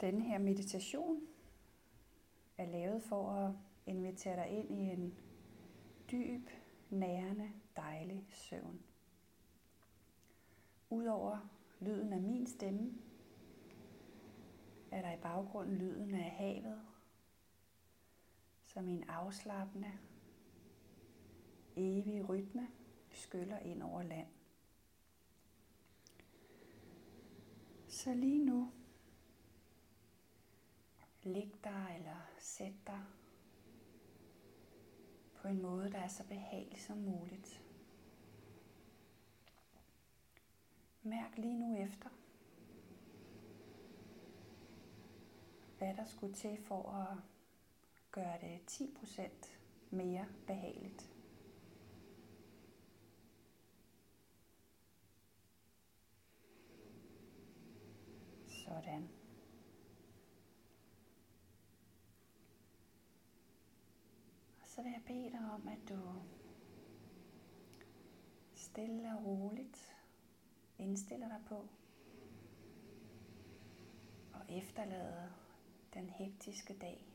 Denne her meditation er lavet for at invitere dig ind i en dyb, nærende, dejlig søvn. Udover lyden af min stemme, er der i baggrunden lyden af havet, som i en afslappende, evig rytme skyller ind over land. Så lige nu, Læg dig eller sæt dig på en måde, der er så behagelig som muligt. Mærk lige nu efter, hvad der skulle til for at gøre det 10% mere behageligt. Sådan. Og så vil jeg bede dig om, at du stille og roligt indstiller dig på og efterlade den hektiske dag.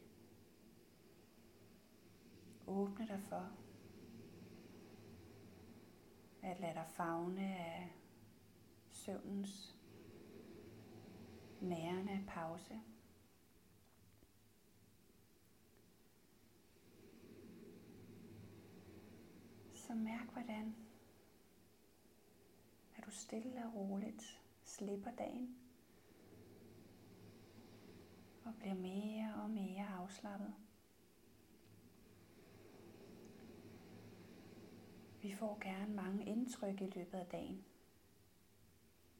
Åbne dig for at lade dig fagne af søvnens nærende pause. Så mærk hvordan at du stille og roligt slipper dagen og bliver mere og mere afslappet. Vi får gerne mange indtryk i løbet af dagen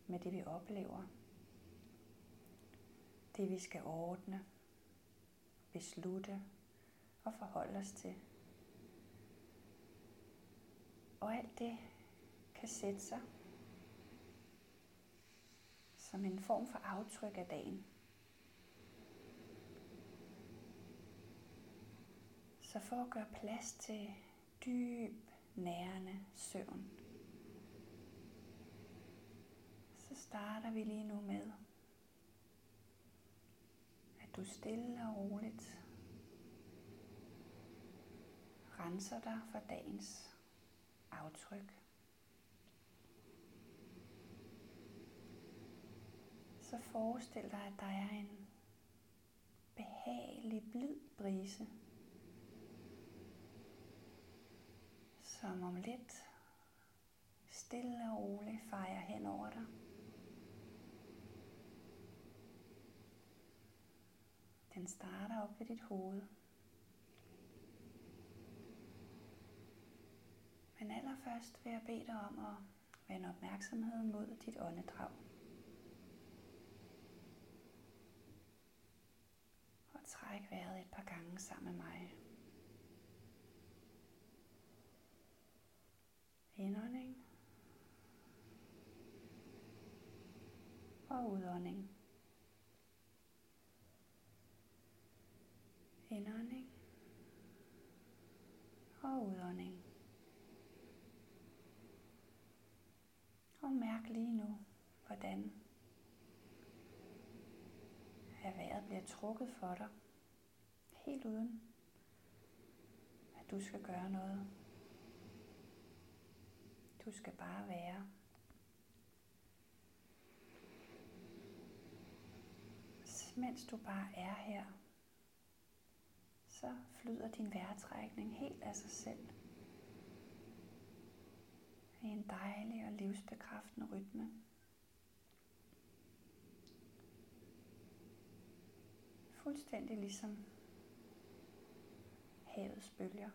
med det vi oplever det vi skal ordne, beslutte og forholde os til. Og alt det kan sætte sig som en form for aftryk af dagen. Så for at gøre plads til dyb, nærende søvn, så starter vi lige nu med at du stille og roligt renser dig for dagens aftryk. Så forestil dig, at der er en behagelig, blid brise, som om lidt stille og roligt fejrer hen over dig. Den starter op ved dit hoved. Men allerførst vil jeg bede dig om at vende opmærksomheden mod dit åndedrag. Og træk vejret et par gange sammen med mig. Indånding. Og udånding. Indånding og udånding. Og mærk lige nu, hvordan at vejret bliver trukket for dig, helt uden at du skal gøre noget. Du skal bare være. Mens du bare er her så flyder din vejrtrækning helt af sig selv. I en dejlig og livsbekræftende rytme. Fuldstændig ligesom havets bølger.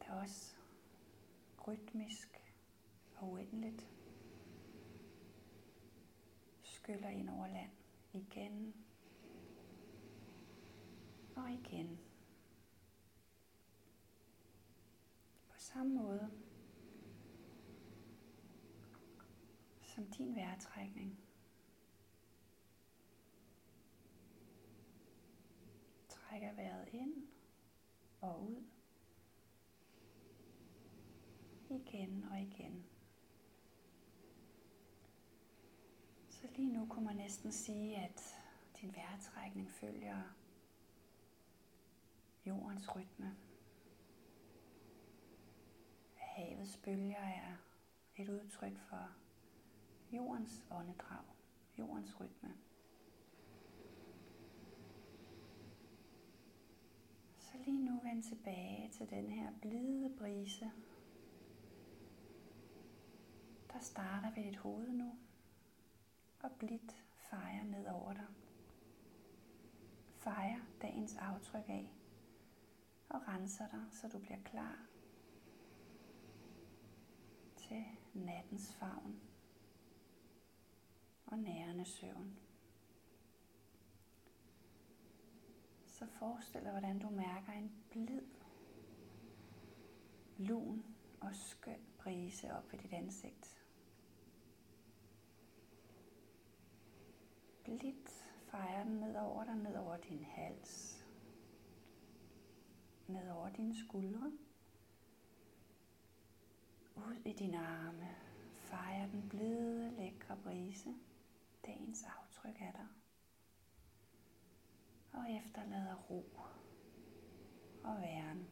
Der er også rytmisk og uendeligt skyller ind over land igen og igen. Samme måde som din vejrtrækning. Trækker vejret ind og ud. Igen og igen. Så Lige nu kunne man næsten sige, at din vejrtrækning følger jordens rytme. Havets bølger er et udtryk for jordens åndedrag, jordens rytme. Så lige nu vend tilbage til den her blide brise, der starter ved dit hoved nu og blidt fejrer ned over dig. Fejrer dagens aftryk af og renser dig, så du bliver klar til nattens favn og nærende søvn. Så forestil dig, hvordan du mærker en blid, lun og skøn brise op ved dit ansigt. Blidt fejrer den ned over dig, ned over din hals, ned over dine skuldre, ud i dine arme. Fejr den blide, lækre brise, dagens aftryk af dig. Og efterlader ro og væren.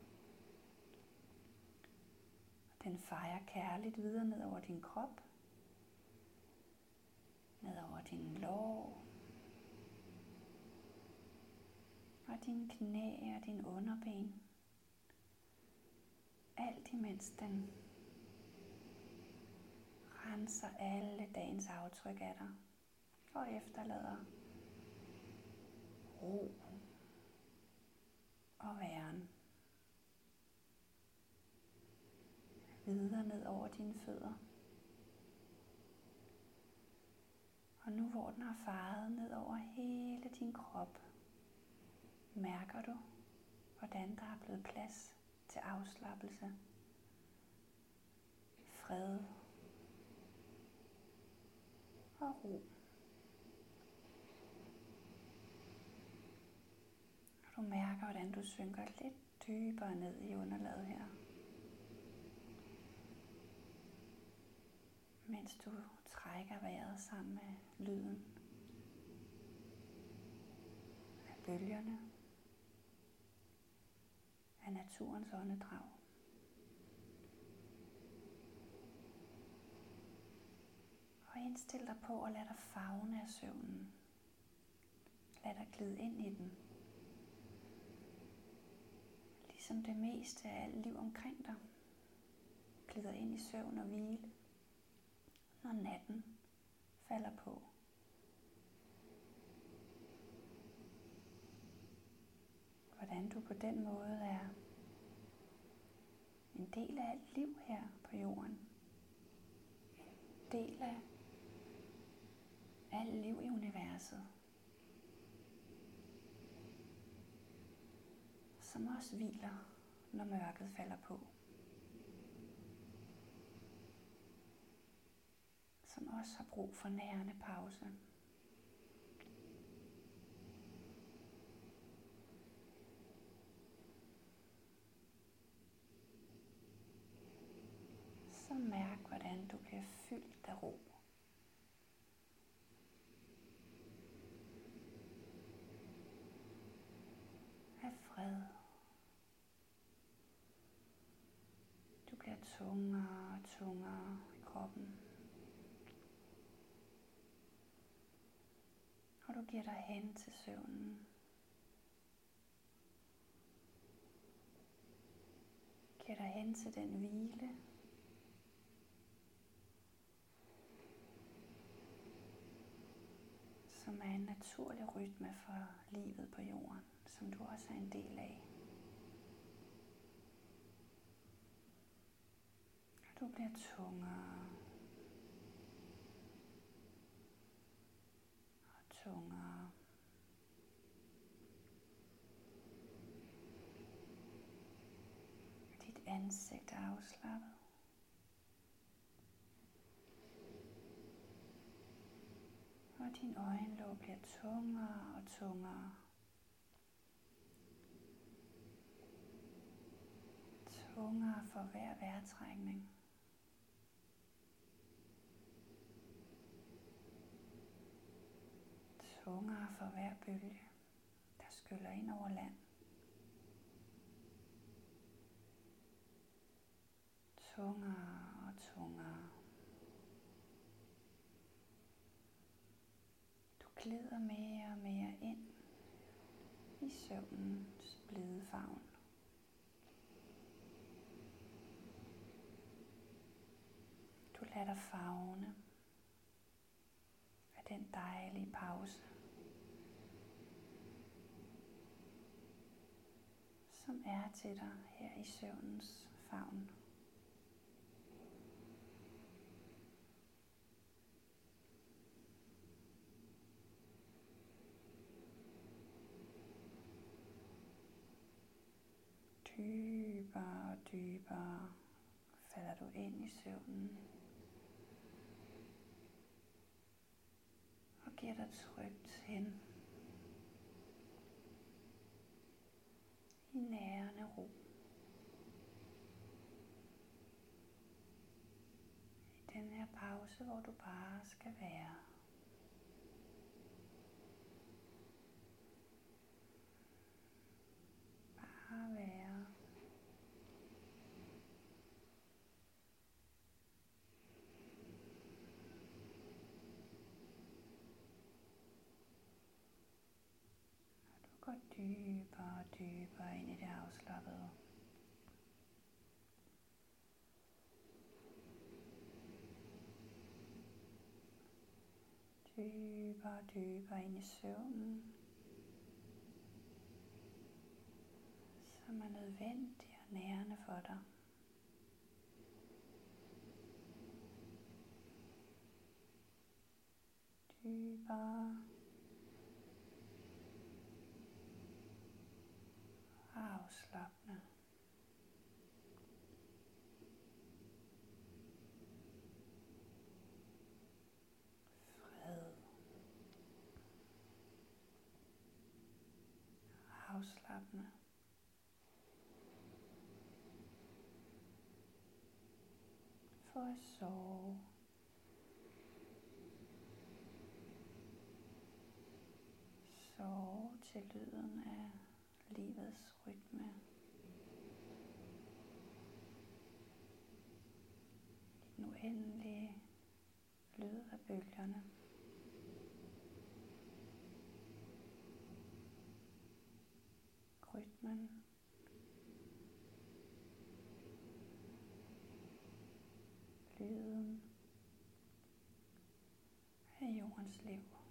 Den fejrer kærligt videre ned over din krop, ned over din lår, og dine knæ og din underben. Alt imens den renser alle dagens aftryk af dig og efterlader ro og væren. Videre ned over dine fødder. Og nu hvor den har faret ned over hele din krop, mærker du, hvordan der er blevet plads til afslappelse, fred og ro. Og du mærker, hvordan du synker lidt dybere ned i underlaget her. Mens du trækker vejret sammen med lyden af bølgerne af naturens åndedrag. Og indstil dig på at lade dig fagne af søvnen. Lad dig glide ind i den. Ligesom det meste af alt liv omkring dig glider ind i søvn og hvile, når natten falder på. hvordan du på den måde er en del af alt liv her på jorden. En del af alt liv i universet. Som også hviler, når mørket falder på. Som også har brug for nærende pause. så mærk, hvordan du bliver fyldt af ro. Af fred. Du bliver tungere og tungere i kroppen. Og du giver dig hen til søvnen. Giver dig hen til den hvile, som er en naturlig rytme for livet på jorden, som du også er en del af. Du bliver tungere og tungere. Dit ansigt er afslappet. Din øjenlåg bliver tungere og tungere. Tungere for hver vejrtrækning. tungere for hver bølge, der skyller ind over land. Tungere tungere. Du glider mere og mere ind i søvnens blide favn. Du lader dig fagne af den dejlige pause, som er til dig her i søvnens favn. Dybere falder du ind i søvnen. Og giver dig trygt hen. I nærende ro. I den her pause, hvor du bare skal være. Bare være. Og du går dybere og dybere ind i det afslappede. Dybere og dybere ind i søvnen. som er nødvendig og nærende for dig. Dybere afslappende. Fred. Afslappende. for at sove. Sove til lyden af livets rytme. Den uendelige lyd af bølgerne. Rytmen lyden af jordens liv.